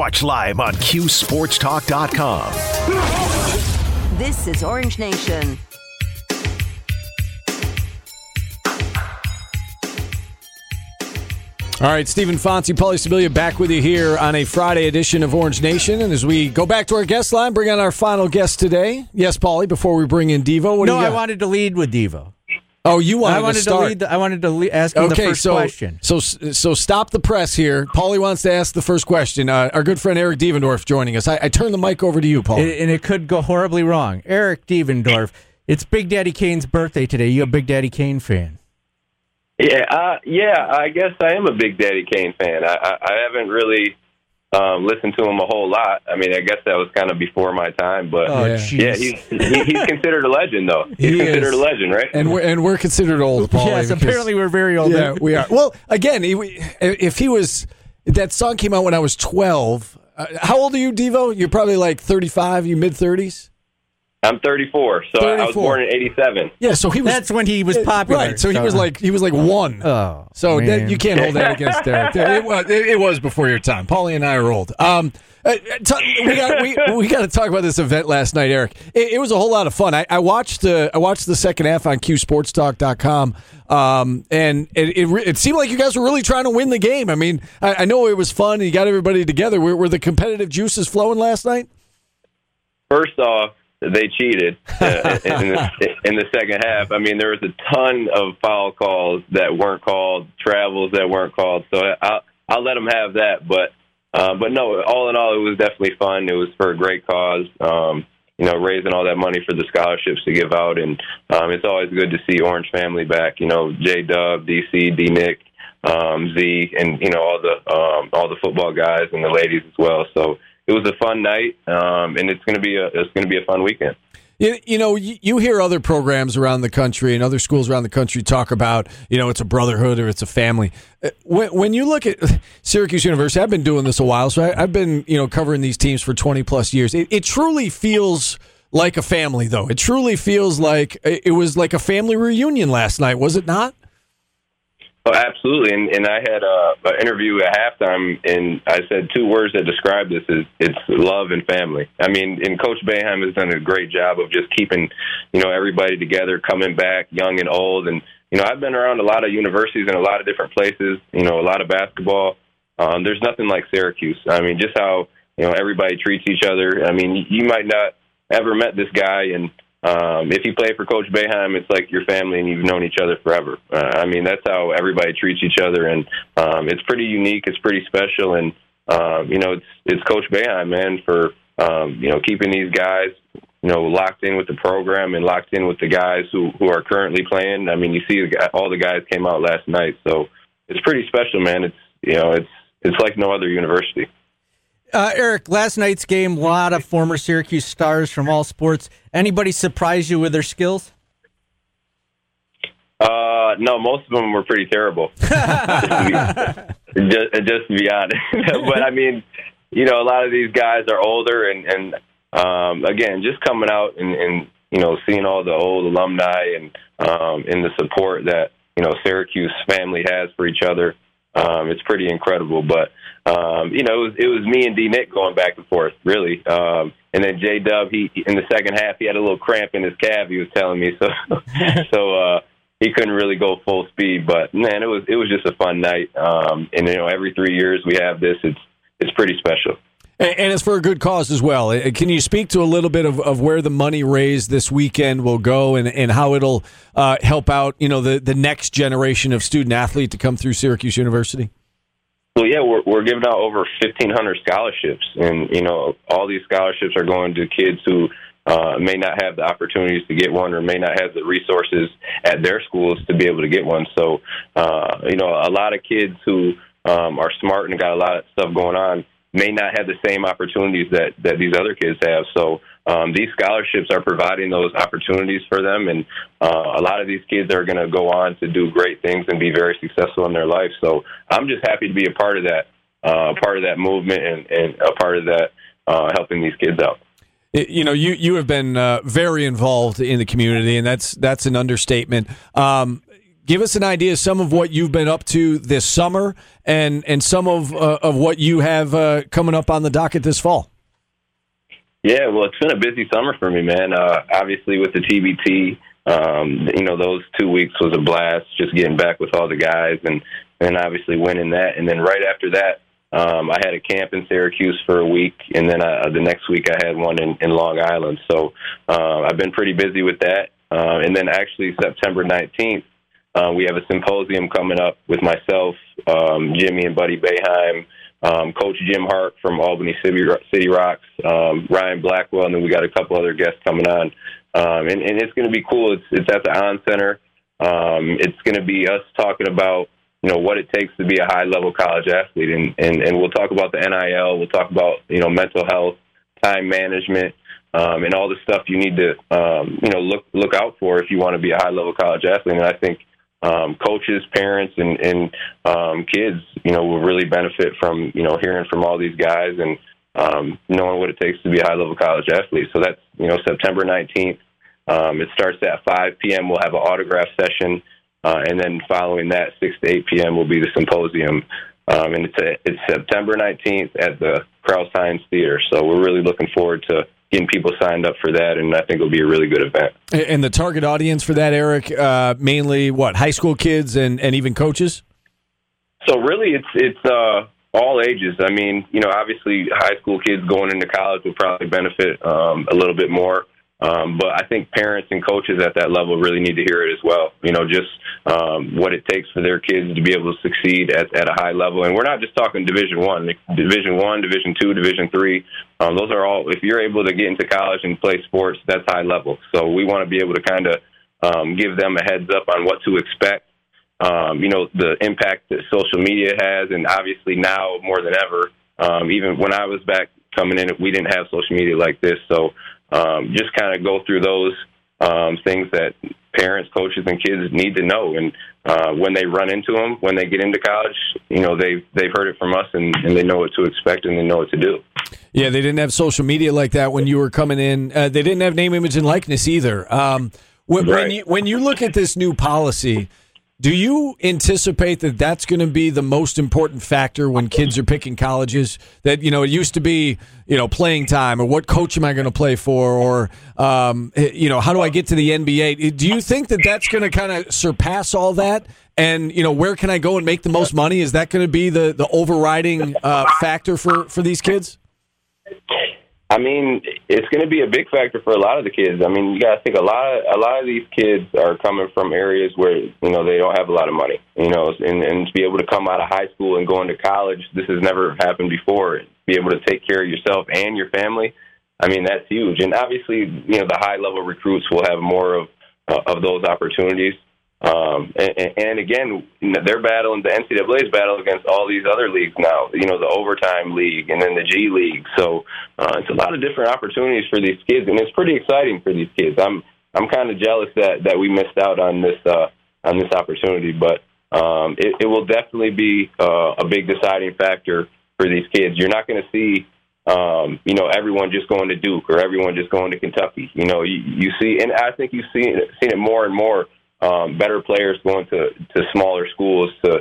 Watch live on QSportsTalk.com. This is Orange Nation. All right, Stephen Fonte, Paulie Sibilia back with you here on a Friday edition of Orange Nation. And as we go back to our guest line, bring on our final guest today. Yes, Paulie, before we bring in Devo. What no, do you I got? wanted to lead with Devo. Oh, you wanted, I wanted to start. lead. The, I wanted to le- ask him okay, the first so, question. So, so stop the press here. Paulie wants to ask the first question. Uh, our good friend Eric Devendorf joining us. I, I turn the mic over to you, Paul. It- and it could go horribly wrong. Eric Devendorf, it's Big Daddy Kane's birthday today. You a Big Daddy Kane fan? Yeah, uh, yeah. I guess I am a big Daddy Kane fan. I, I, I haven't really um, listened to him a whole lot. I mean, I guess that was kind of before my time, but Oh, Yeah. yeah, he's he, he's considered a legend, though. He's He considered is. a legend, right? and we're and we're considered old, Paulie. yes, because- apparently we're very old. Yeah, we are. Well, again, he, if he was that song came out when I was twelve. Uh, how old are you, Devo? You're probably like thirty-five. You mid thirties. I'm 34, so I was born in '87. Yeah, so he was. That's when he was popular. Right, so he was like he was like one. oh, So that, you can't hold that against Derek. It was, it, it was before your time. Paulie and I are old. Um, uh, t- we got we, we got to talk about this event last night, Eric. It, it was a whole lot of fun. I, I watched the I watched the second half on QSportsTalk.com, um, and it, it it seemed like you guys were really trying to win the game. I mean, I, I know it was fun and you got everybody together. Were, were the competitive juices flowing last night? First off, they cheated uh, in, the, in the second half. I mean, there was a ton of foul calls that weren't called, travels that weren't called. So I'll, I'll let them have that. But uh, but no, all in all, it was definitely fun. It was for a great cause. Um, you know, raising all that money for the scholarships to give out, and um, it's always good to see Orange family back. You know, J Dub, DC, D Nick, um, Z, and you know all the um, all the football guys and the ladies as well. So it was a fun night, um, and it's gonna be a it's gonna be a fun weekend. You, you know, you, you hear other programs around the country and other schools around the country talk about, you know, it's a brotherhood or it's a family. Uh, When, when you look at Syracuse University, I've been doing this a while, so I, I've been, you know, covering these teams for 20 plus years. It, it truly feels like a family, though. It truly feels like it was like a family reunion last night, was it not? Oh, absolutely. And, and I had uh, an interview at halftime, and I said two words that describe this: is it's love and family. I mean, and Coach Boeheim has done a great job of just keeping, you know, everybody together, coming back, young and old. And you know, I've been around a lot of universities and a lot of different places. You know, a lot of basketball. Um, there's nothing like Syracuse. I mean, just how you know everybody treats each other. I mean, you might not ever met this guy and um, if you play for Coach Boeheim, it's like your family and you've known each other forever. Uh, I mean, that's how everybody treats each other, and um, it's pretty unique. It's pretty special, and um, you know, it's it's Coach Boeheim, man, for um, you know keeping these guys, you know, locked in with the program and locked in with the guys who who are currently playing. I mean, you see, all the guys came out last night, so it's pretty special, man. It's you know, it's it's like no other university. Uh, Eric, last night's game, a lot of former Syracuse stars from all sports. Anybody surprise you with their skills? Uh, no, most of them were pretty terrible. just, to be, just, just to be honest, but I mean, you know, a lot of these guys are older, and and um, again, just coming out and, and you know, seeing all the old alumni and um, and the support that you know Syracuse family has for each other. Um, it's pretty incredible, but um, you know, it was, it was me and D Nick going back and forth, really. Um, and then J Dub, he in the second half, he had a little cramp in his calf. He was telling me so. so uh, he couldn't really go full speed, but man, it was it was just a fun night. Um, and you know, every three years we have this. It's it's pretty special. And, it's for a good cause as well. Uh, Can you speak to a little bit of, of where the money raised this weekend will go and, and how it'll uh, help out, you know, the, the next generation of student athlete to come through Syracuse University? Well, yeah, we're we're giving out over fifteen hundred scholarships, and you know, all these scholarships are going to kids who uh, may not have the opportunities to get one, or may not have the resources at their schools to be able to get one. So, uh, you know, a lot of kids who um, are smart and got a lot of stuff going on may not have the same opportunities that that these other kids have. So um, these scholarships are providing those opportunities for them, and uh, a lot of these kids are going to go on to do great things and be very successful in their life. So I'm just happy to be a part of that, uh, part of that movement, and, and a part of that uh, helping these kids out. You know, you you have been uh, very involved in the community, and that's that's an understatement. Um, give us an idea of some of what you've been up to this summer and and some of uh, of what you have uh, coming up on the docket this fall. Yeah, well, it's been a busy summer for me, man. Uh, obviously, with the TBT, um, you know, those two weeks was a blast. Just getting back with all the guys, and and obviously winning that. And then right after that, um, I had a camp in Syracuse for a week, and then uh, the next week I had one in, in Long Island. So uh, I've been pretty busy with that. Uh, and then actually September 19th, uh, we have a symposium coming up with myself, um, Jimmy and Buddy Boeheim, um, Coach Jim Hart from Albany City, City Rocks, um, Ryan Blackwell, and then we got a couple other guests coming on. Um, and, and it's going to be cool. It's, it's at the On Center. Um, it's going to be us talking about you know what it takes to be a high level college athlete, and, and and we'll talk about the NIL. We'll talk about you know mental health, time management, um, and all the stuff you need to um, you know look look out for if you want to be a high level college athlete. And I think um, coaches, parents, and, and um, kids, you know, will really benefit from you know hearing from all these guys and um, knowing what it takes to be a high level college athlete. So that's you know September nineteenth. Um, it starts at 5 p.m. We'll have an autograph session, uh, and then following that, 6 to 8 p.m. will be the symposium. Um, and it's, a, it's September 19th at the Crouse Hinds Theater. So we're really looking forward to getting people signed up for that, and I think it'll be a really good event. And the target audience for that, Eric, uh, mainly what high school kids and, and even coaches. So really, it's it's uh, all ages. I mean, you know, obviously, high school kids going into college will probably benefit um, a little bit more. Um, but I think parents and coaches at that level really need to hear it as well. You know, just um, what it takes for their kids to be able to succeed at, at a high level. And we're not just talking Division One, Division One, Division Two, Division Three. Um, those are all. If you're able to get into college and play sports, that's high level. So we want to be able to kind of um, give them a heads up on what to expect. Um, you know, the impact that social media has, and obviously now more than ever. Um, even when I was back coming in, we didn't have social media like this. So um, just kind of go through those um, things that parents, coaches, and kids need to know. And uh, when they run into them, when they get into college, you know they've they've heard it from us, and, and they know what to expect, and they know what to do. Yeah, they didn't have social media like that when you were coming in. Uh, they didn't have name, image, and likeness either. Um, when, Right. when you when you look at this new policy, do you anticipate that that's going to be the most important factor when kids are picking colleges? That you know, it used to be you know playing time or what coach am I going to play for, or um, you know, how do I get to the NBA? Do you think that that's going to kind of surpass all that? And you know, where can I go and make the most money? Is that going to be the the overriding uh, factor for for these kids? I mean, it's going to be a big factor for a lot of the kids. I mean, you got to think a lot of a lot of these kids are coming from areas where you know they don't have a lot of money. You know, and and to be able to come out of high school and go into college, this has never happened before. Be able to take care of yourself and your family. I mean, that's huge. And obviously, you know, the high level recruits will have more of uh, of those opportunities. Um, and, and again, they're battling the NCAA's battle against all these other leagues now. You know, the overtime league and then the G League. So uh, it's a lot of different opportunities for these kids, and it's pretty exciting for these kids. I'm I'm kind of jealous that that we missed out on this uh, on this opportunity, but um, it, it will definitely be uh, a big deciding factor for these kids. You're not going to see um, you know, everyone just going to Duke or everyone just going to Kentucky. You know, you, you see, and I think you've seen seen it more and more. Um, better players going to to smaller schools to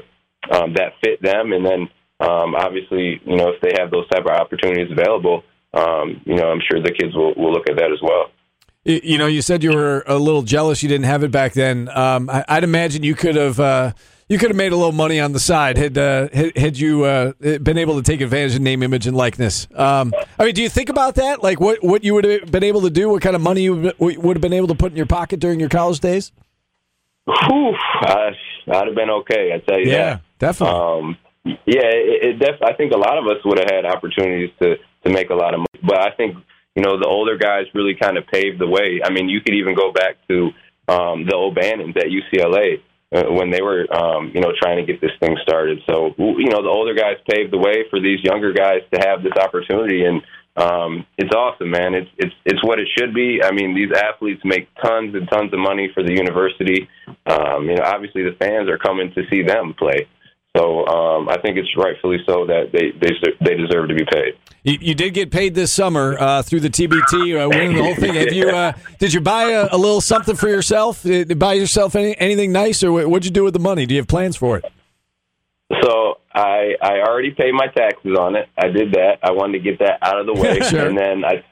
um, that fit them, and then um, obviously, you know, if they have those type of opportunities available, um, you know, I'm sure the kids will, will look at that as well. You know, you said you were a little jealous you didn't have it back then. Um, I, I'd imagine you could have uh, you could have made a little money on the side had uh, had, had you uh, been able to take advantage of name, image, and likeness. Um, I mean, do you think about that? Like what what you would have been able to do? What kind of money you would would have been able to put in your pocket during your college days? Whew, I, I'd have been okay. I tell you that. definitely. Um, yeah, it, it def- I think a lot of us would have had opportunities to to make a lot of money, but I think you know the older guys really kind of paved the way. I mean, you could even go back to um, the O'Bannons at UCLA uh, when they were um, you know trying to get this thing started. So you know the older guys paved the way for these younger guys to have this opportunity, and um, it's awesome, man. It's it's it's what it should be. I mean, these athletes make tons and tons of money for the university. Um, you know, obviously the fans are coming to see them play. So um, I think it's rightfully so that they they they deserve to be paid. You, you did get paid this summer uh, through the TBT, uh, winning the whole thing. Have you? Uh, did you buy a, a, little something for yourself? Did you buy yourself any, anything nice, or what'd you do with the money? Do you have plans for it? So I I already paid my taxes on it. I did that. I wanted to get that out of the way, Sure. and then I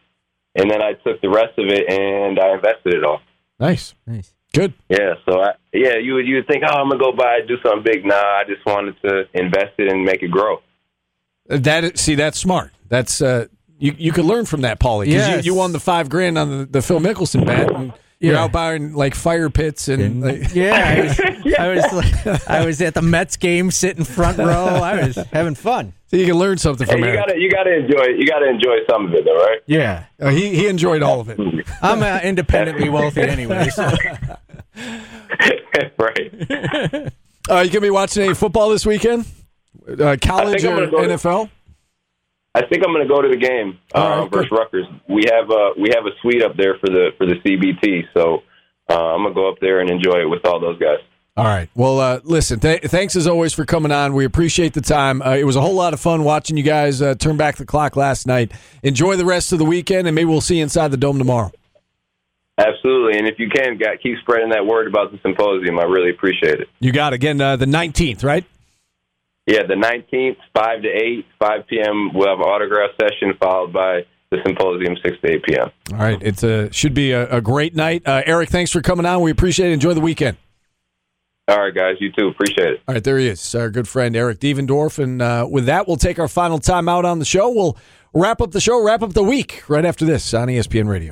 and then I took the rest of it and I invested it all. Nice, Nice. good. Yeah, so I, yeah, you would you would think, oh, I'm gonna go buy do something big. Nah, I just wanted to invest it and make it grow. Uh, That see, that's smart. That's uh, you. You could learn from that, Paulie, because Yes. you, you won the five grand on the, the Phil Mickelson bet, and you're Yeah. out buying like fire pits and. Like, Yeah, I was, I was like, I was at the Mets game, sitting front row. I was having fun. so you can learn something Hey, from you gotta you gotta enjoy you gotta enjoy some of it, though, right? Yeah, Uh, he he enjoyed all of it. I'm uh, independently wealthy anyway. So. right. Uh, you gonna be watching any football this weekend? Uh, college or gonna to- NFL? I think I'm going to go to the game uh, right, versus good. Rutgers. We have a we have a suite up there for the for the TBT, so uh, I'm going to go up there and enjoy it with all those guys. All right. Well, uh, listen. Th- thanks as always for coming on. We appreciate the time. Uh, it was a whole lot of fun watching you guys uh, turn back the clock last night. Enjoy the rest of the weekend, and maybe we'll see you inside the dome tomorrow. Absolutely, and if you can, keep spreading that word about the symposium. I really appreciate it. You got it. again uh, the nineteenth, right? Yeah, the 19th, five to eight, five p.m. We'll have an autograph session followed by the symposium, six to eight p.m. All right. It uh, should be a, a great night. Uh, Eric, thanks for coming on. We appreciate it. Enjoy the weekend. All right, guys, you too. Appreciate it. All right, there he is, our good friend Eric Devendorf. And uh, with that, we'll take our final time out on the show. We'll wrap up the show, wrap up the week right after this on ESPN Radio.